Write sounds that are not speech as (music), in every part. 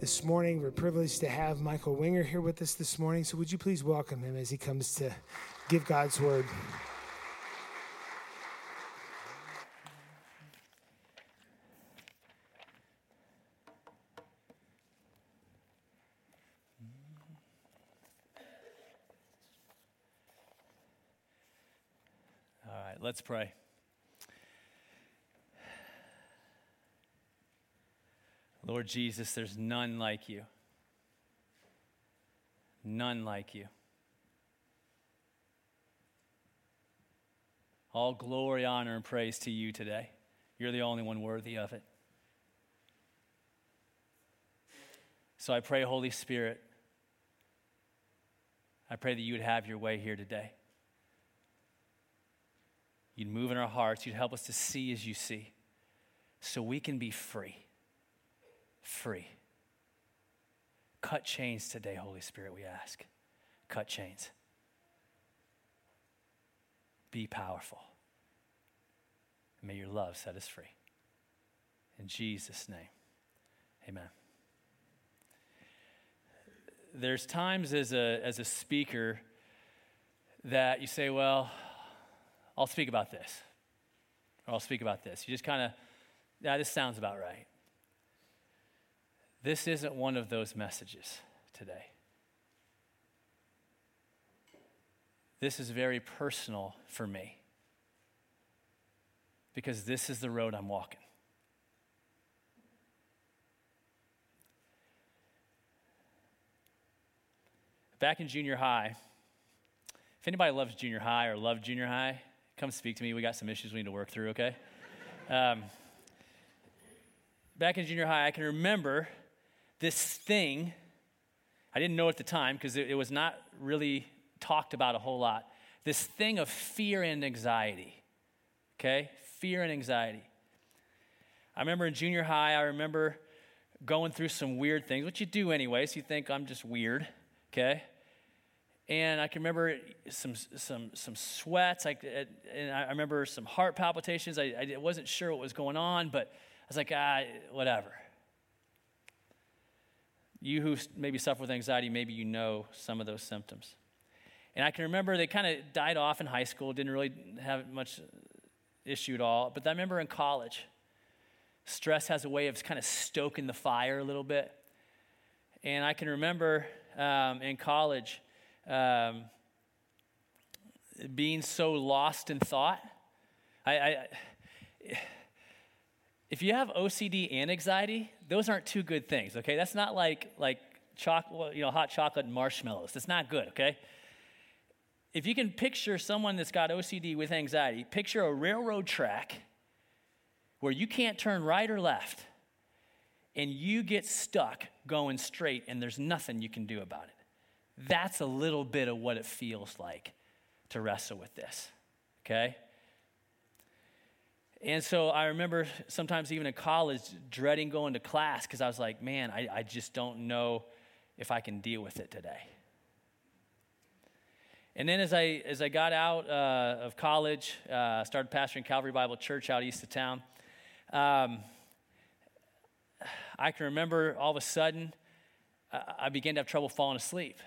this morning. We're privileged to have Michael Winger here with us this morning. So, would you please welcome him as he comes to give God's word? All right, let's pray. Lord Jesus, there's none like you. None like you. All glory, honor, and praise to you today. You're the only one worthy of it. So I pray, Holy Spirit, I pray that you would have your way here today. You'd move in our hearts. You'd help us to see as you see so we can be free. Free. Cut chains today, Holy Spirit, we ask. Cut chains. Be powerful. May your love set us free. In Jesus' name, amen. There's times as a, as a speaker that you say, well, I'll speak about this, or I'll speak about this. You just kind of, yeah, this sounds about right. This isn't one of those messages today. This is very personal for me because this is the road I'm walking. Back in junior high, if anybody loves junior high or loved junior high, come speak to me. We got some issues we need to work through, okay? (laughs) Um, back in junior high, I can remember this thing. I didn't know at the time because it, it was not really talked about a whole lot. This thing of fear and anxiety, okay? Fear and anxiety. I remember in junior high, I remember going through some weird things, which you do anyway, so you think I'm just weird, okay? And I can remember some, some, some sweats. I, and I remember some heart palpitations. I, I wasn't sure what was going on, but I was like, ah, whatever. You who maybe suffer with anxiety, maybe you know some of those symptoms. And I can remember they kind of died off in high school, didn't really have much issue at all. But I remember in college, stress has a way of kind of stoking the fire a little bit. And I can remember um, in college, um, being so lost in thought. I, I, if you have OCD and anxiety, those aren't two good things. Okay, that's not like like chocolate, you know, hot chocolate and marshmallows. That's not good. Okay. If you can picture someone that's got OCD with anxiety, picture a railroad track where you can't turn right or left, and you get stuck going straight, and there's nothing you can do about it. That's a little bit of what it feels like to wrestle with this, okay? And so I remember sometimes even in college dreading going to class because I was like, man, I, I just don't know if I can deal with it today. And then as I, as I got out uh, of college, uh, started pastoring Calvary Bible Church out east of town, um, I can remember all of a sudden I began to have trouble falling asleep.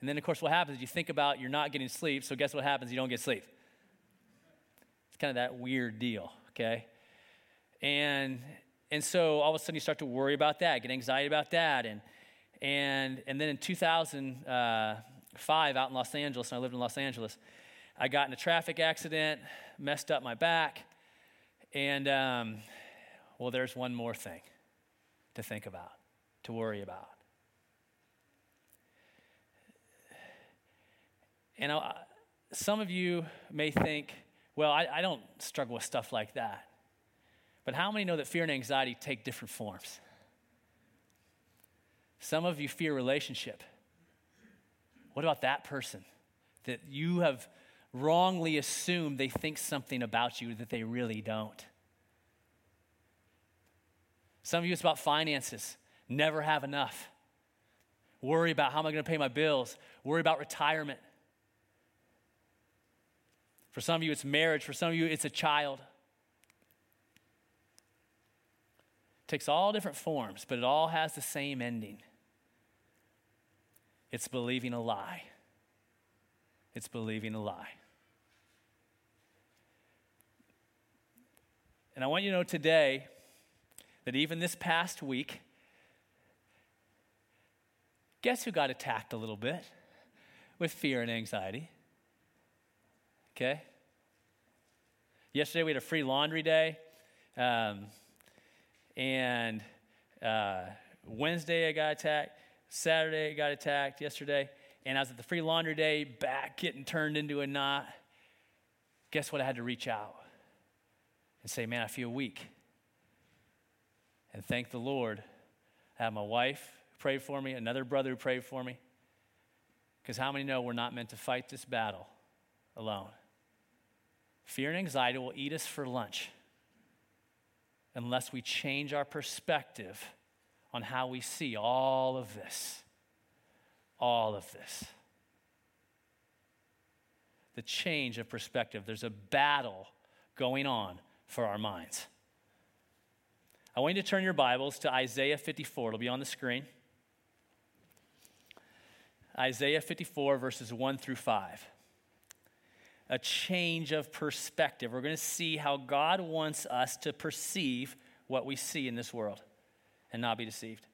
And then, of course, what happens is you think about you're not getting sleep, so guess what happens? You don't get sleep. It's kind of that weird deal, okay? And and so all of a sudden you start to worry about that, get anxiety about that, and and and then in 2005, out in Los Angeles, and I lived in Los Angeles, I got in a traffic accident, messed up my back, and um, well, there's one more thing to think about, to worry about. And I, some of you may think, well, I, I don't struggle with stuff like that. But how many know that fear and anxiety take different forms? Some of you fear relationship. What about that person that you have wrongly assumed they think something about you that they really don't? Some of you, it's about finances. Never have enough. Worry about how am I going to pay my bills. Worry about retirement. For some of you, it's marriage. For some of you, it's a child. It takes all different forms, but it all has the same ending. It's believing a lie. It's believing a lie. And I want you to know today that even this past week, guess who got attacked a little bit with fear and anxiety? Okay? Yesterday we had a free laundry day. Um, and uh, Wednesday I got attacked. Saturday I got attacked. Yesterday. And I was at the free laundry day, back getting turned into a knot. Guess what? I had to reach out and say, Man, I feel weak. And thank the Lord. I have my wife prayed for me, another brother who prayed for me. Because how many know we're not meant to fight this battle alone? Fear and anxiety will eat us for lunch unless we change our perspective on how we see all of this. All of this. The change of perspective. There's a battle going on for our minds. I want you to turn your Bibles to Isaiah 54. It'll be on the screen. Isaiah 54, verses 1 through 5. A change of perspective. We're going to see how God wants us to perceive what we see in this world and not be deceived.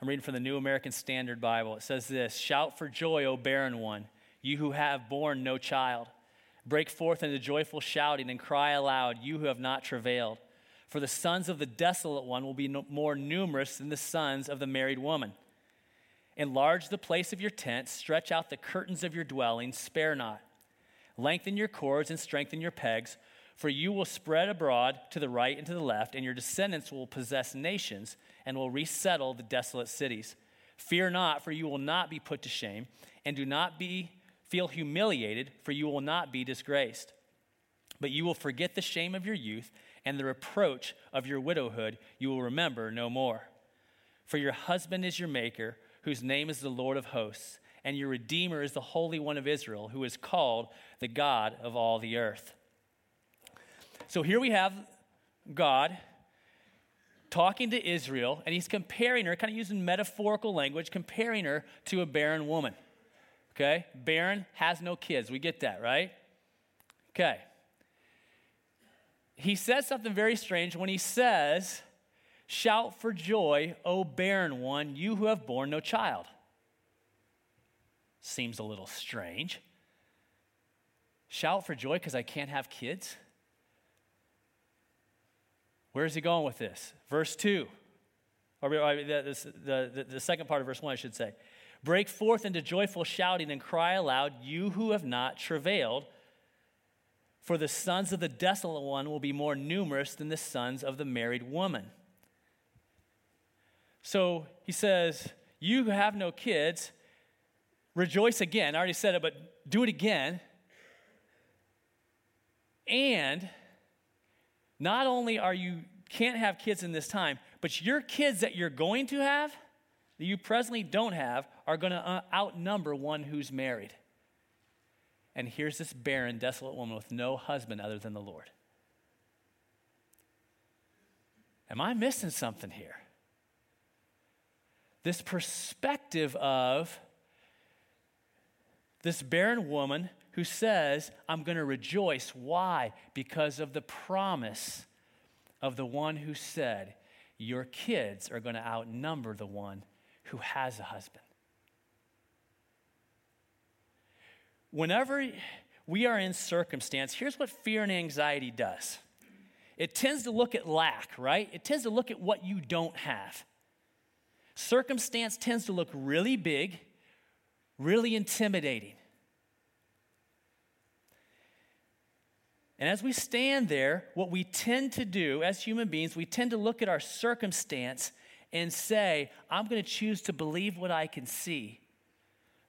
I'm reading from the New American Standard Bible. It says this Shout for joy, O barren one, you who have borne no child. Break forth into joyful shouting and cry aloud, you who have not travailed. For the sons of the desolate one will be no more numerous than the sons of the married woman. Enlarge the place of your tent, stretch out the curtains of your dwelling, spare not. Lengthen your cords and strengthen your pegs, for you will spread abroad to the right and to the left, and your descendants will possess nations and will resettle the desolate cities. Fear not, for you will not be put to shame, and do not be feel humiliated, for you will not be disgraced. But you will forget the shame of your youth, and the reproach of your widowhood you will remember no more. For your husband is your maker whose name is the Lord of hosts, and your Redeemer is the Holy One of Israel, who is called the God of all the earth. So here we have God talking to Israel, and he's comparing her, kind of using metaphorical language, comparing her to a barren woman. Okay? Barren has no kids. We get that, right? Okay. He says something very strange when he says, Shout for joy, O barren one, you who have borne no child. Seems a little strange. Shout for joy because I can't have kids? Where is he going with this? Verse 2, or the, the, the, second part of verse 1, I should say. Break forth into joyful shouting and cry aloud, you who have not travailed, for the sons of the desolate one will be more numerous than the sons of the married woman. So he says, You who have no kids, rejoice again. I already said it, but do it again. And not only are you can't have kids in this time, but your kids that you're going to have, that you presently don't have, are going to uh, outnumber one who's married. And here's this barren, desolate woman with no husband other than the Lord. Am I missing something here? this perspective of this barren woman who says, I'm going to rejoice. Why? Because of the promise of the one who said, Your kids are going to outnumber the one who has a husband. Whenever we are in circumstance, here's what fear and anxiety does it tends to look at lack, right? It tends to look at what you don't have. Circumstance tends to look really big, really intimidating. And as we stand there, what we tend to do as human beings, we tend to look at our circumstance and say, I'm going to choose to believe what I can see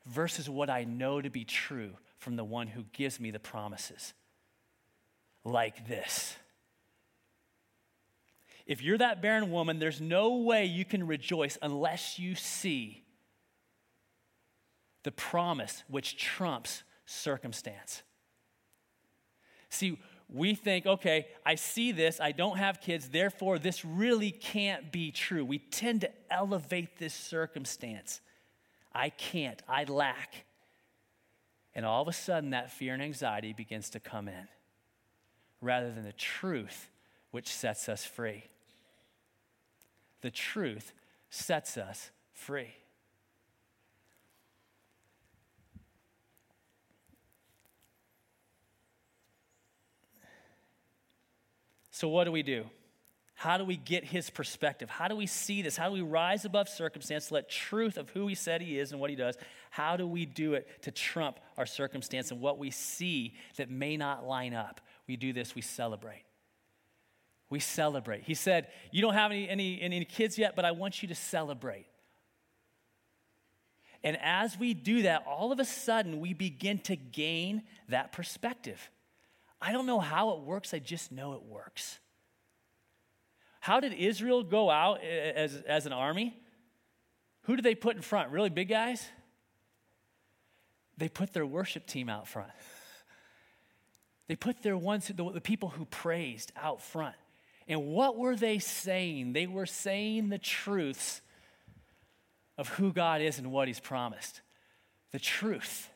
versus what I know to be true from the one who gives me the promises. Like this. If you're that barren woman, there's no way you can rejoice unless you see the promise which trumps circumstance. See, we think, okay, I see this, I don't have kids, therefore this really can't be true. We tend to elevate this circumstance. I can't, I lack. And all of a sudden, that fear and anxiety begins to come in rather than the truth which sets us free. The truth sets us free. So, what do we do? How do we get his perspective? How do we see this? How do we rise above circumstance, let truth of who he said he is and what he does? How do we do it to trump our circumstance and what we see that may not line up? We do this, we celebrate. We celebrate. He said, You don't have any, any, any kids yet, but I want you to celebrate. And as we do that, all of a sudden we begin to gain that perspective. I don't know how it works, I just know it works. How did Israel go out as, as an army? Who did they put in front? Really big guys? They put their worship team out front. They put their ones, the, the people who praised out front. And what were they saying? They were saying the truths of who God is and what He's promised. The truth.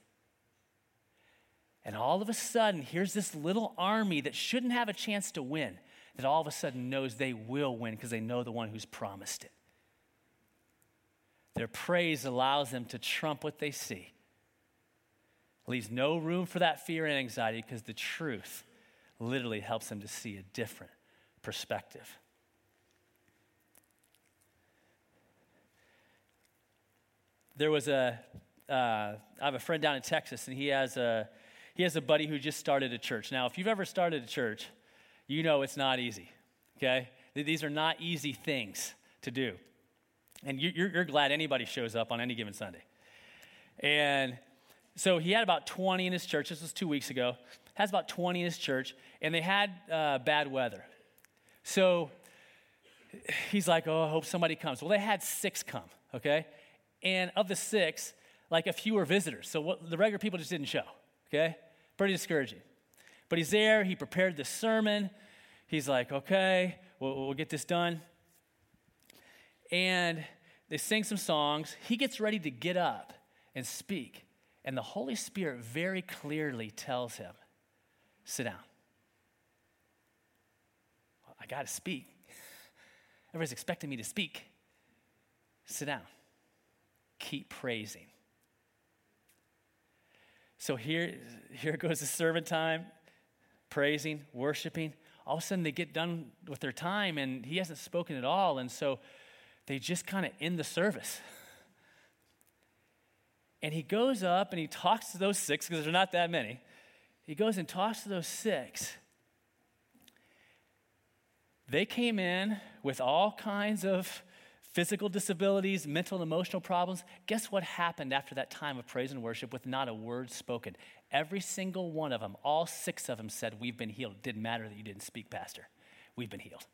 And all of a sudden, here's this little army that shouldn't have a chance to win that all of a sudden knows they will win because they know the one who's promised it. Their praise allows them to trump what they see. Leaves no room for that fear and anxiety because the truth literally helps them to see a different perspective. There was a, uh, I have a friend down in Texas, and he has a, he has a buddy who just started a church. Now, if you've ever started a church, you know it's not easy, okay? These are not easy things to do. And you're, you're glad anybody shows up on any given Sunday. And so he had about 20 in his church. This was two weeks ago. Has about 20 in his church, and they had uh, bad weather. So he's like, "Oh, I hope somebody comes." Well, they had six come, okay, and of the six, like a few were visitors. So what, the regular people just didn't show, okay. Pretty discouraging. But he's there, he prepared this sermon. He's like, okay, we'll, we'll get this done. And they sing some songs. He gets ready to get up and speak. And the Holy Spirit very clearly tells him, sit down. Well, I got to speak. Everybody's expecting me to speak. Sit down. Keep praising. So here, here goes the servant time praising, worshiping. All of a sudden, they get done with their time and he hasn't spoken at all. And so they just kind of end the service. (laughs) And he goes up and he talks to those six, because there's not that many. He goes and talks to those six. They came in with all kinds of physical disabilities, mental and emotional problems. Guess what happened after that time of praise and worship with not a word spoken? Every single one of them, all six of them said, We've been healed. It didn't matter that you didn't speak, Pastor. We've been healed.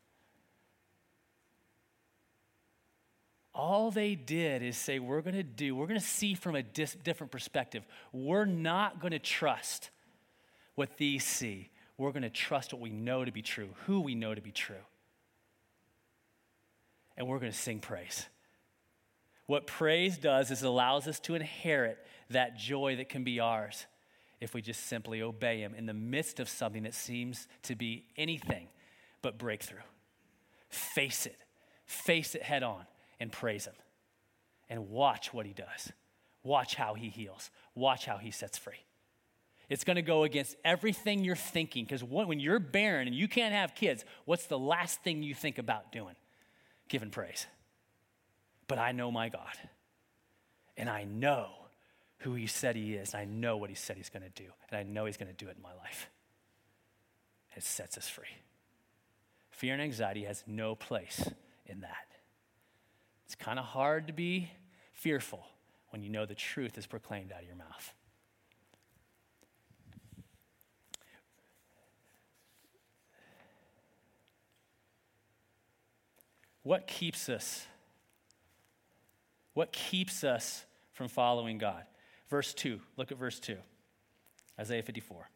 All they did is say, We're going to do, we're going to see from a dis- different perspective. We're not going to trust what these see. We're going to trust what we know to be true, who we know to be true and we're going to sing praise. What praise does is it allows us to inherit that joy that can be ours if we just simply obey Him in the midst of something that seems to be anything but breakthrough. Face it, face it head on, and praise Him. And watch what He does. Watch how He heals. Watch how He sets free. It's going to go against everything you're thinking because when you're barren and you can't have kids, what's the last thing you think about doing? Giving praise. But I know my God. And I know who he said he is. and I know what he said he's going to do. And I know he's going to do it in my life. It sets us free. Fear and anxiety has no place in that. It's kind of hard to be fearful when you know the truth is proclaimed out of your mouth. What keeps us? What keeps us from following God? Verse 2. Look at verse 2. Isaiah 54.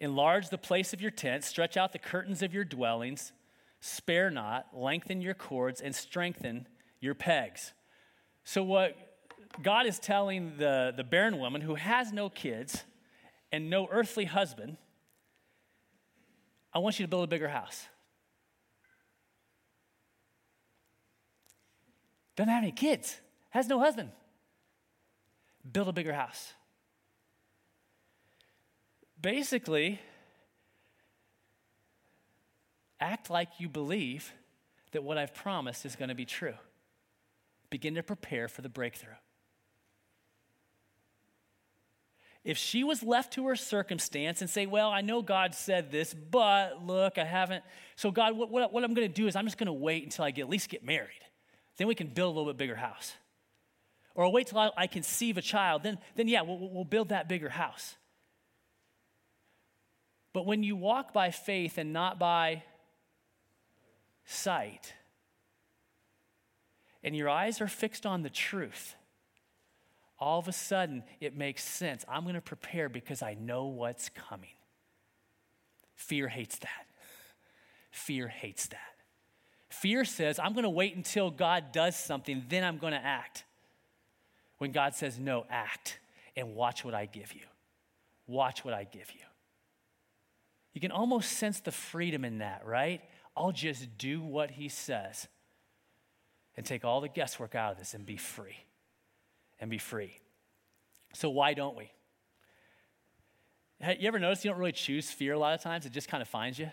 Enlarge the place of your tent, stretch out the curtains of your dwellings, spare not, lengthen your cords, and strengthen your pegs. So, what God is telling the, the barren woman who has no kids and no earthly husband, I want you to build a bigger house. Doesn't have any kids, has no husband. Build a bigger house. Basically, act like you believe that what I've promised is going to be true. Begin to prepare for the breakthrough. If she was left to her circumstance and say, Well, I know God said this, but look, I haven't. So, God, what, what, what I'm going to do is I'm just going to wait until I get, at least get married. Then we can build a little bit bigger house. Or I'll wait till I, I conceive a child. Then, then yeah, we'll, we'll build that bigger house. But when you walk by faith and not by sight, and your eyes are fixed on the truth, all of a sudden it makes sense. I'm going to prepare because I know what's coming. Fear hates that. Fear hates that. Fear says, I'm going to wait until God does something, then I'm going to act. When God says, no, act and watch what I give you. Watch what I give you. You can almost sense the freedom in that, right? I'll just do what He says and take all the guesswork out of this and be free and be free. So, why don't we? You ever notice you don't really choose fear a lot of times? It just kind of finds you.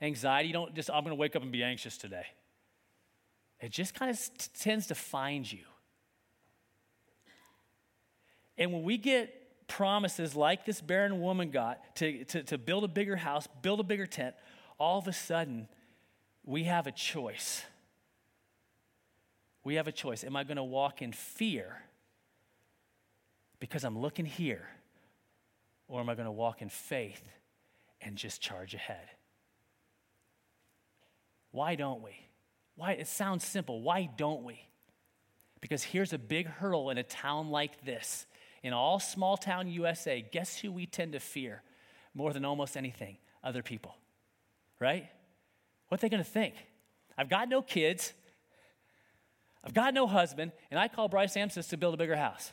Anxiety, you don't just, I'm going to wake up and be anxious today. It just kind of t- tends to find you. And when we get promises like this barren woman got to, to, to build a bigger house, build a bigger tent, all of a sudden, we have a choice we have a choice. Am I going to walk in fear because I'm looking here? Or am I going to walk in faith and just charge ahead? Why don't we? Why? It sounds simple. Why don't we? Because here's a big hurdle in a town like this. In all small town USA, guess who we tend to fear more than almost anything? Other people. Right? What are they going to think? I've got no kids. I've got no husband, and I call Bryce Amsis to build a bigger house.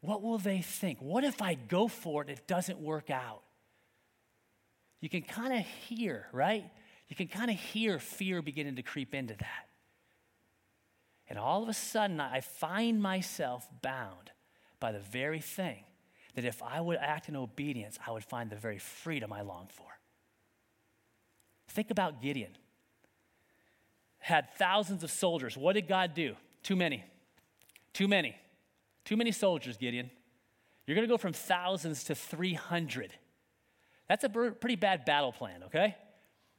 What will they think? What if I go for it and it doesn't work out? You can kind of hear, right? You can kind of hear fear beginning to creep into that. And all of a sudden, I find myself bound by the very thing that if I would act in obedience, I would find the very freedom I long for. Think about Gideon had thousands of soldiers. What did God do? Too many. Too many. Too many soldiers, Gideon. You're going to go from thousands to 300. That's a pretty bad battle plan, okay?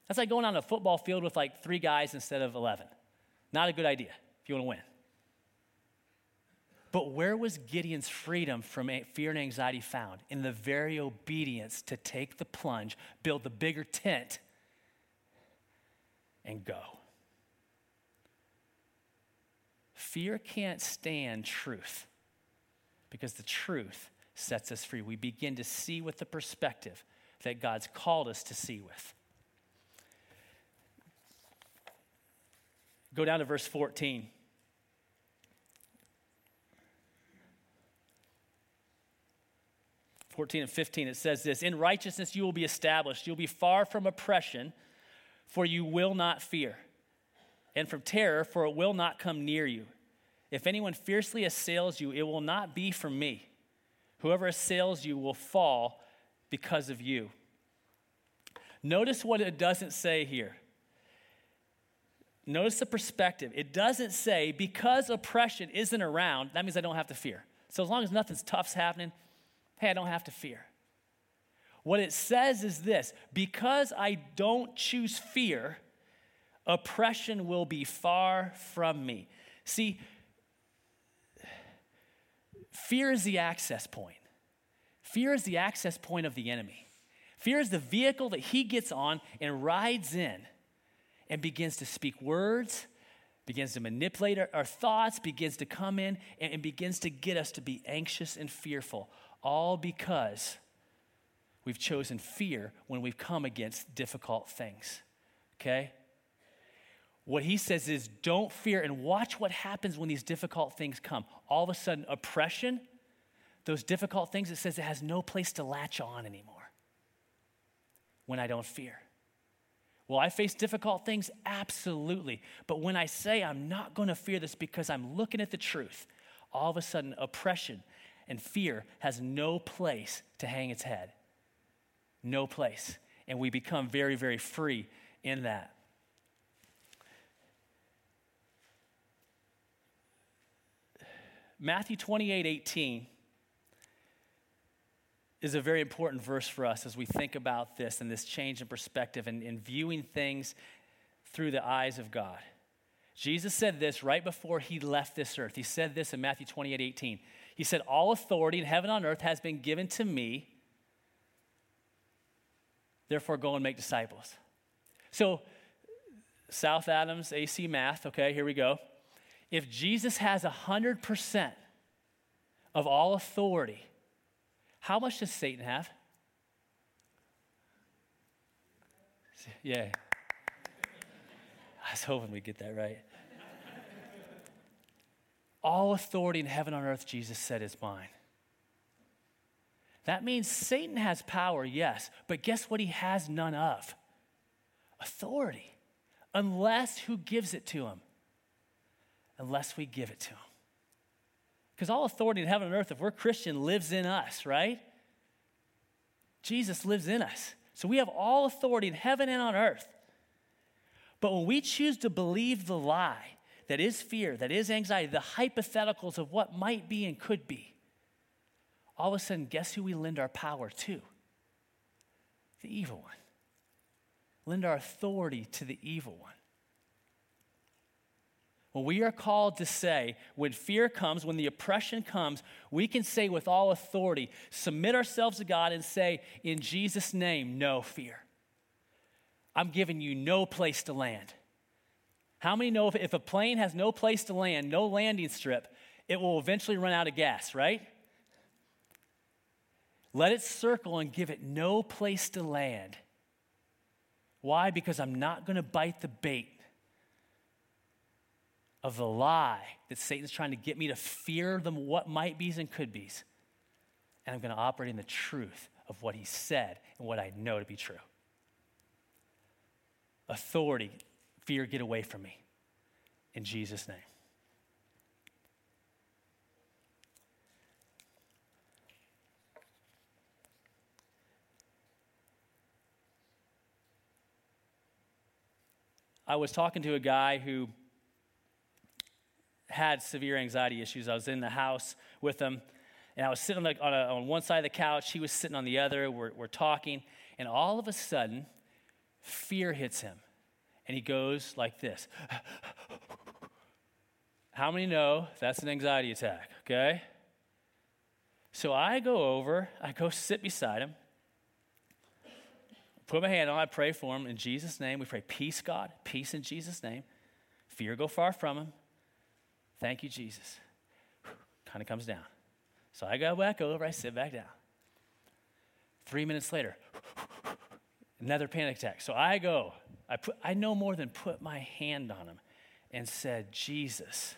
That's like going on a football field with like three guys instead of 11. Not a good idea if you want to win. But where was Gideon's freedom from fear and anxiety found? In the very obedience to take the plunge, build the bigger tent, and go. Fear can't stand truth because the truth sets us free. We begin to see with the perspective that God's called us to see with. Go down to verse 14. Fourteen and fifteen, it says this: In righteousness you will be established. You'll be far from oppression, for you will not fear, and from terror, for it will not come near you. If anyone fiercely assails you, it will not be from me. Whoever assails you will fall because of you. Notice what it doesn't say here. Notice the perspective. It doesn't say because oppression isn't around, that means I don't have to fear. So as long as nothing's tough's happening, hey, I don't have to fear. What it says is this because I don't choose fear, oppression will be far from me. See, Fear is the access point. Fear is the access point of the enemy. Fear is the vehicle that he gets on and rides in and begins to speak words, begins to manipulate our, our thoughts, begins to come in and, and begins to get us to be anxious and fearful. all because we've chosen fear when we've come against difficult things. Okay? What he says is don't fear and watch what happens when these difficult things come. All of a sudden, oppression, those difficult things, it says it has no place to latch on anymore when I don't fear. Will I face difficult things? Absolutely. But when I say I'm not going to fear this because I'm looking at the truth, all of a sudden oppression and fear has no place to hang its head. No place. And we become very, very free in that. Matthew 28 18 is a very important verse for us as we think about this and this change in perspective and, and viewing things through the eyes of God. Jesus said this right before he left this earth. He said this in Matthew 28 18. He said, All authority in heaven and on earth has been given to me. Therefore, go and make disciples. So, South Adams, AC math, okay, here we go if Jesus has 100% of all authority, how much does Satan have? Yeah. I was hoping we'd get that right. All authority in heaven and earth, Jesus said, is mine. That means Satan has power, yes, but guess what he has none of? Authority. Unless who gives it to him? unless we give it to Him. Because all authority in heaven and earth, if we're Christian, lives in us, right? Jesus lives in us. So we have all authority in heaven and on earth. But when we choose to believe the lie that is fear, that is anxiety, the hypotheticals of what might be and could be, all of a sudden, guess who we lend our power to? The evil one. Lend our authority to the evil one. When we are called to say, when fear comes, when the oppression comes, we can say with all authority, submit ourselves to God and say, in Jesus' name, no fear. I'm giving you no place to land. How many know if, if a plane has no place to land, no landing strip, it will eventually run out of gas, right? Let it circle and give it no place to land. Why? Because I'm not going to bite the bait of the lie that Satan's trying to get me to fear them what might be's and could be's. And I'm going to operate in the truth of what he said and what I know to be true. Authority, fear, get away from me. In Jesus' name. I was talking to a guy who had severe anxiety issues. I was in the house with him, and I was sitting on, on, a, on one side of the couch. He was sitting on the other. We're, we're talking, and all of a sudden, fear hits him, and he goes like this. (sighs) How many know that's an anxiety attack? Okay? So I go over, I go sit beside him, put my hand on, I pray for him in Jesus' name. We pray, Peace, God, peace in Jesus' name. Fear go far from him. Thank you, Jesus. Kind of comes down. So I go back over, I sit back down. Three minutes later, another panic attack. So I go, I, put, I no more than put my hand on him and said, Jesus.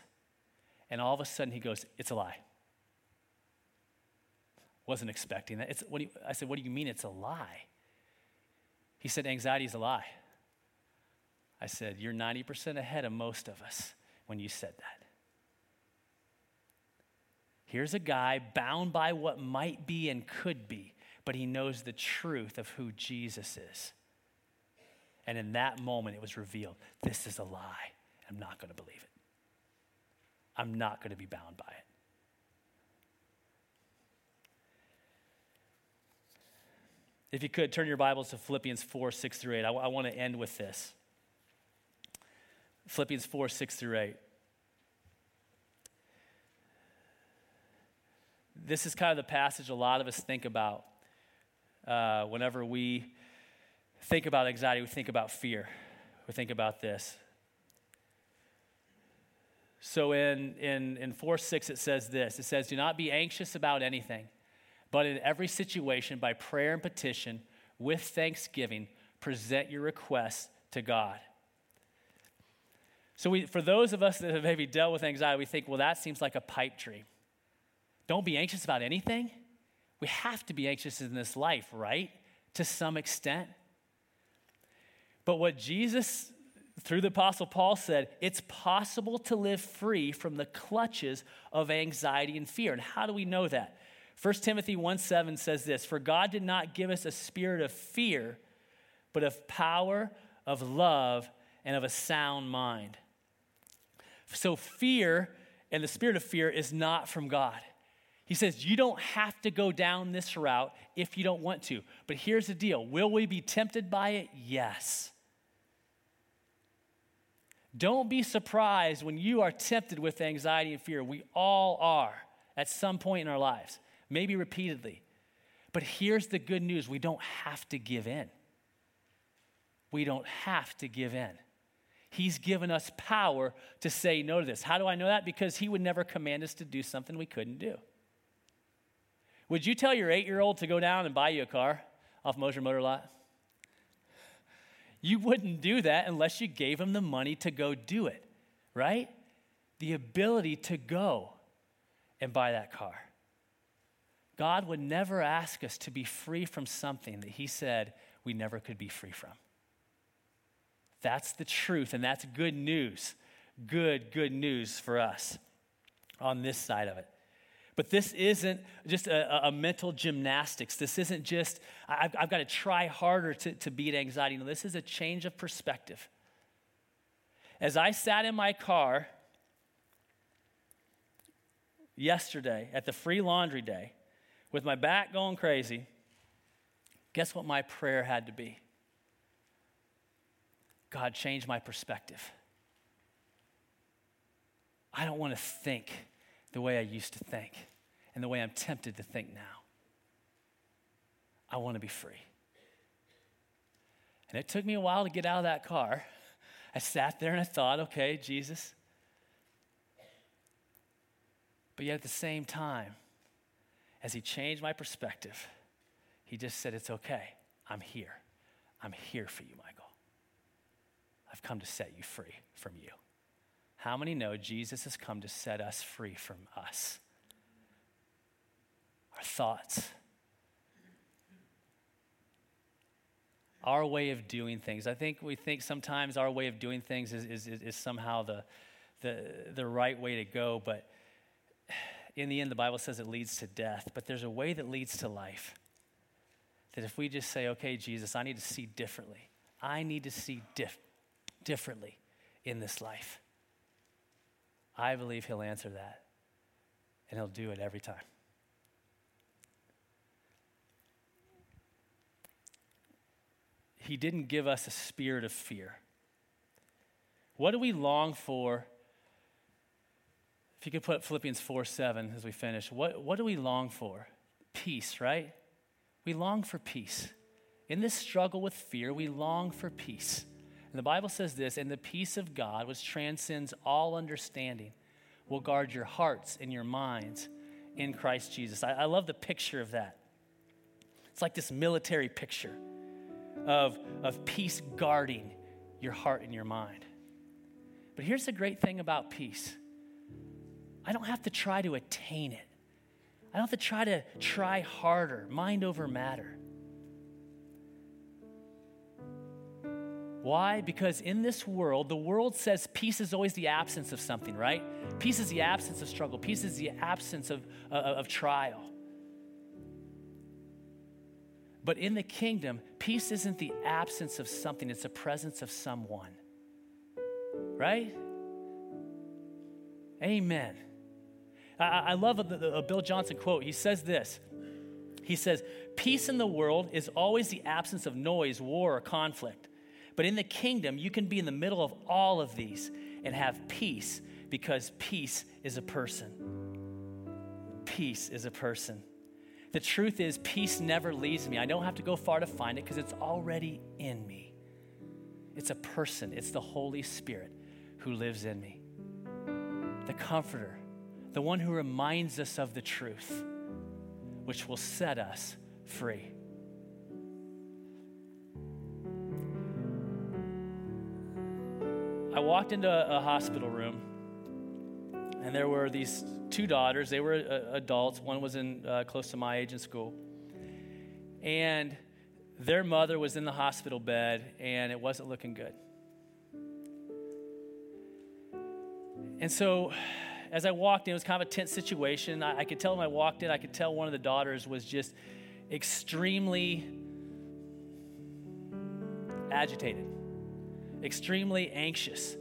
And all of a sudden he goes, It's a lie. Wasn't expecting that. It's, what you, I said, What do you mean it's a lie? He said, Anxiety is a lie. I said, You're 90% ahead of most of us when you said that. Here's a guy bound by what might be and could be, but he knows the truth of who Jesus is. And in that moment, it was revealed this is a lie. I'm not going to believe it. I'm not going to be bound by it. If you could, turn your Bibles to Philippians 4 6 through 8. I, want to end with this. Philippians 4 6 through 8. This is kind of the passage a lot of us think about uh, whenever we think about anxiety, we think about fear. We think about this. So in, in, in 4 6, it says this it says, Do not be anxious about anything, But in every situation, by prayer and petition, with thanksgiving, present your requests to God. So, we, for those of us that have maybe dealt with anxiety, we think, well, that seems like a pipe dream. Don't be anxious about anything. We have to be anxious in this life, right? To some extent. But what Jesus, through the Apostle Paul, said, it's possible to live free from the clutches of anxiety and fear. And how do we know that? 1 Timothy 1 7 says this For God did not give us a spirit of fear, but of power, of love, and of a sound mind. So, fear and the spirit of fear is not from God. He says, You don't have to go down this route if you don't want to. But here's the deal Will we be tempted by it? Yes. Don't be surprised when you are tempted with anxiety and fear. We all are at some point in our lives, maybe repeatedly. But here's the good news we don't have to give in. We don't have to give in. He's given us power to say no to this. How do I know that? Because He would never command us to do something we couldn't do. Would you tell your eight year old to go down and buy you a car off Mosher Motor Lot? You wouldn't do that unless you gave him the money to go do it, right? The ability to go and buy that car. God would never ask us to be free from something that He said we never could be free from. That's the truth, and that's good news. Good, good news for us on this side of it. But this isn't just a, a mental gymnastics. This isn't just, I've, I've got to try harder to, to beat anxiety. No, this is a change of perspective. As I sat in my car yesterday at the free laundry day with my back going crazy, guess what my prayer had to be? God, change my perspective. I don't want to think the way I used to think and the way I'm tempted to think now. I want to be free. And it took me a while to get out of that car. I sat there and I thought, okay, Jesus. But yet at the same time, as he changed my perspective, he just said, It's okay. I'm here. I'm here for you, Michael. I've come to set you free from you. How many know Jesus has come to set us free from us? Our thoughts, our way of doing things. I think we think sometimes our way of doing things is, is, is somehow the, the, the right way to go, but in the end, the Bible says it leads to death. But there's a way that leads to life. That if we just say, okay, Jesus, I need to see differently, I need to see differently differently in this life? I believe He'll answer that, and He'll do it every time. He didn't give us a spirit of fear. What do we long for? If you could put Philippians 4 7 as we finish, what, what do we long for? Peace, right? We long for peace. In this struggle with fear, we long for peace. And the Bible says this, and the peace of God, which transcends all understanding, will guard your hearts and your minds in Christ Jesus. I, I love the picture of that. It's like this military picture of, of peace guarding your heart and your mind. But here's the great thing about peace I don't have to try to attain it, I don't have to try to try harder, mind over matter. Why? Because in this world, the world says peace is always the absence of something, right? Peace is the absence of struggle, peace is the absence of, uh, of trial. But in the kingdom, peace isn't the absence of something, it's the presence of someone. Right? Amen. I, I love a, a Bill Johnson quote. He says this He says, Peace in the world is always the absence of noise, war, or conflict. But in the kingdom, you can be in the middle of all of these and have peace because peace is a person. Peace is a person. The truth is, peace never leaves me. I don't have to go far to find it because it's already in me. It's a person, it's the Holy Spirit who lives in me. The Comforter, the one who reminds us of the truth. which will set us free. Walked into a hospital room, and there were these two daughters. They were uh, adults. One was in uh, close to my age in school, and their mother was in the hospital bed, and it wasn't looking good. And so, as I walked in, it was kind of a tense situation. I, I could tell when I walked in, I could tell one of the daughters was just extremely agitated extremely anxious.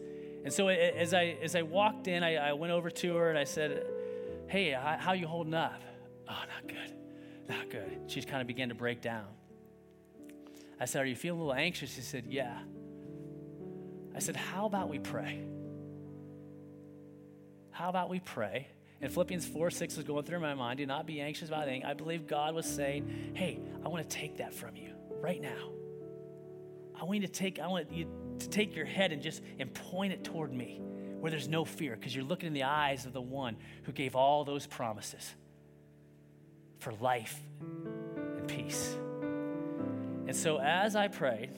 And so as I, as I walked in, I, I went over to her and I said, Hey, how, you holding up? Oh, not good. Not good. She kind of began to break down. I said, Are you feeling a little anxious? She said, Yeah. I said, How about we pray? How about we pray? And Philippians 4 6 was going through my mind. Do not be anxious about anything. I believe God was saying, Hey, I want to take that from you right now. I want you to take, I want you to take your head and just and point it toward me where there's no fear because you're looking in the eyes of the one who gave all those promises for life and peace. And so as I prayed,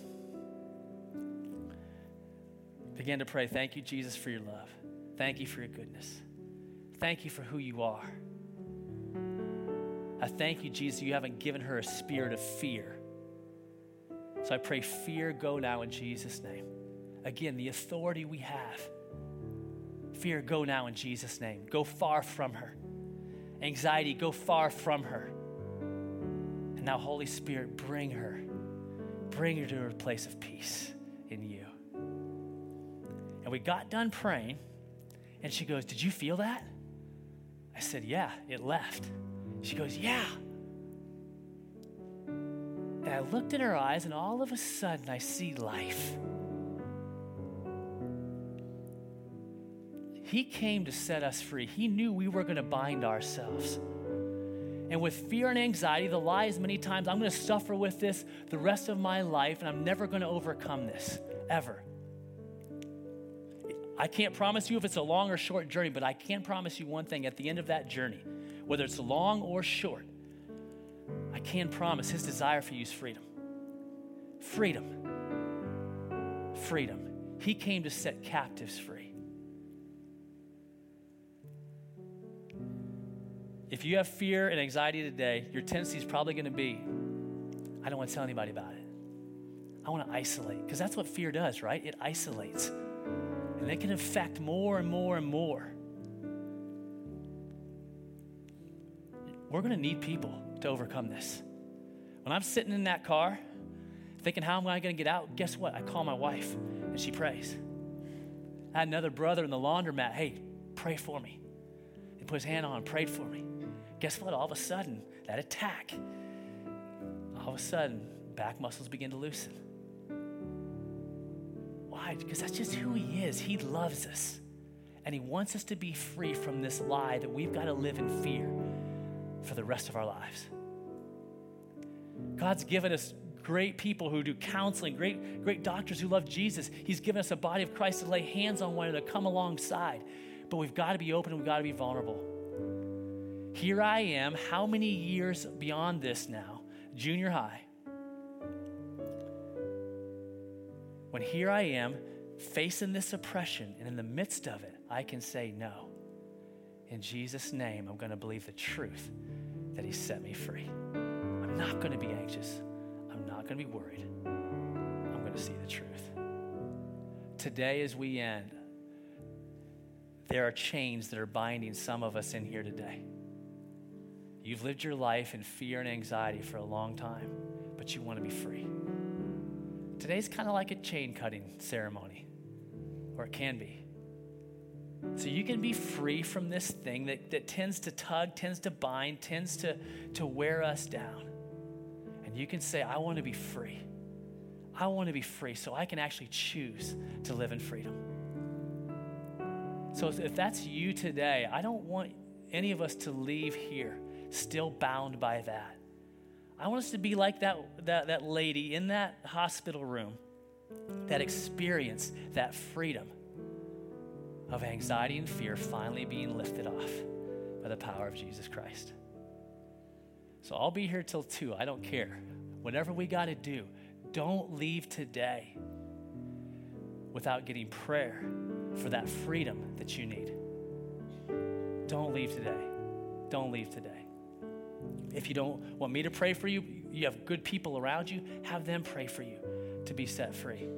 began to pray, thank you, Jesus, for your love. Thank you for your goodness. Thank you for who you are. I thank you, Jesus, you haven't given her a spirit of fear so I pray fear go now in Jesus' name. Again, the authority we have. Fear go now in Jesus' name. Go far from her. Anxiety go far from her. And now, Holy Spirit, bring her. Bring her to a place of peace in you. And we got done praying, and she goes, Did you feel that? I said, Yeah, it left. She goes, Yeah. And I looked in her eyes, and all of a sudden, I see life. He came to set us free. He knew we were going to bind ourselves. And with fear and anxiety, the lies many times, I'm going to suffer with this the rest of my life, and I'm never going to overcome this, ever. I can't promise you if it's a long or short journey, but I can promise you one thing at the end of that journey, whether it's long or short, can promise his desire for you is freedom. Freedom. Freedom. He came to set captives free. If you have fear and anxiety today, your tendency is probably going to be I don't want to tell anybody about it. I want to isolate because that's what fear does, right? It isolates. And it can affect more and more and more. We're going to need people to overcome this. When I'm sitting in that car thinking, how am I going to get out? Guess what? I call my wife and she prays. I had another brother in the laundromat. Hey, pray for me. He put his hand on and prayed for me. Guess what? All of a sudden, that attack, all of a sudden, back muscles begin to loosen. Why? Because that's just who he is. He loves us. And he wants us to be free from this lie that we've got to live in fear for the rest of our lives. God's given us great people who do counseling, great, great doctors who love Jesus. He's given us a body of Christ to lay hands on one another, come alongside. But we've got to be open and we've got to be vulnerable. Here I am, how many years beyond this now? Junior high. When here I am facing this oppression, and in the midst of it, I can say no. In Jesus' name, I'm going to believe the truth that He set me free. I'm not going to be anxious. I'm not going to be worried. I'm going to see the truth. Today, as we end, there are chains that are binding some of us in here today. You've lived your life in fear and anxiety for a long time, but you want to be free. Today's kind of like a chain cutting ceremony, or it can be. So you can be free from this thing that, that tends to tug, tends to bind, tends to, to wear us down. And you can say, I want to be free. I want to be free so I can actually choose to live in freedom. So if that's you today, I don't want any of us to leave here still bound by that. I want us to be like that, that, that lady in that hospital room that experienced that freedom of anxiety and fear finally being lifted off by the power of Jesus Christ. So I'll be here till 2. I don't care. Whatever we got to do, don't leave today without getting prayer for that freedom that you need. Don't leave today. Don't leave today. If you don't want me to pray for you, you have good people around you, have them pray for you to be set free.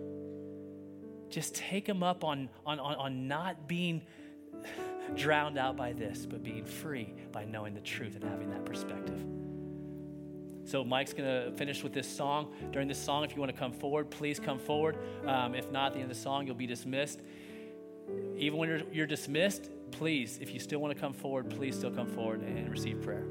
Just take them up on, on, on, on not being drowned out by this, but being free by knowing the truth and having that perspective. So Mike's going to finish with this song. During this song, if you want to come forward, please come forward. Um, if not, at the end of the song, you'll be dismissed. Even when you're, you're dismissed, please, if you still want to come forward, please still come forward and receive prayer.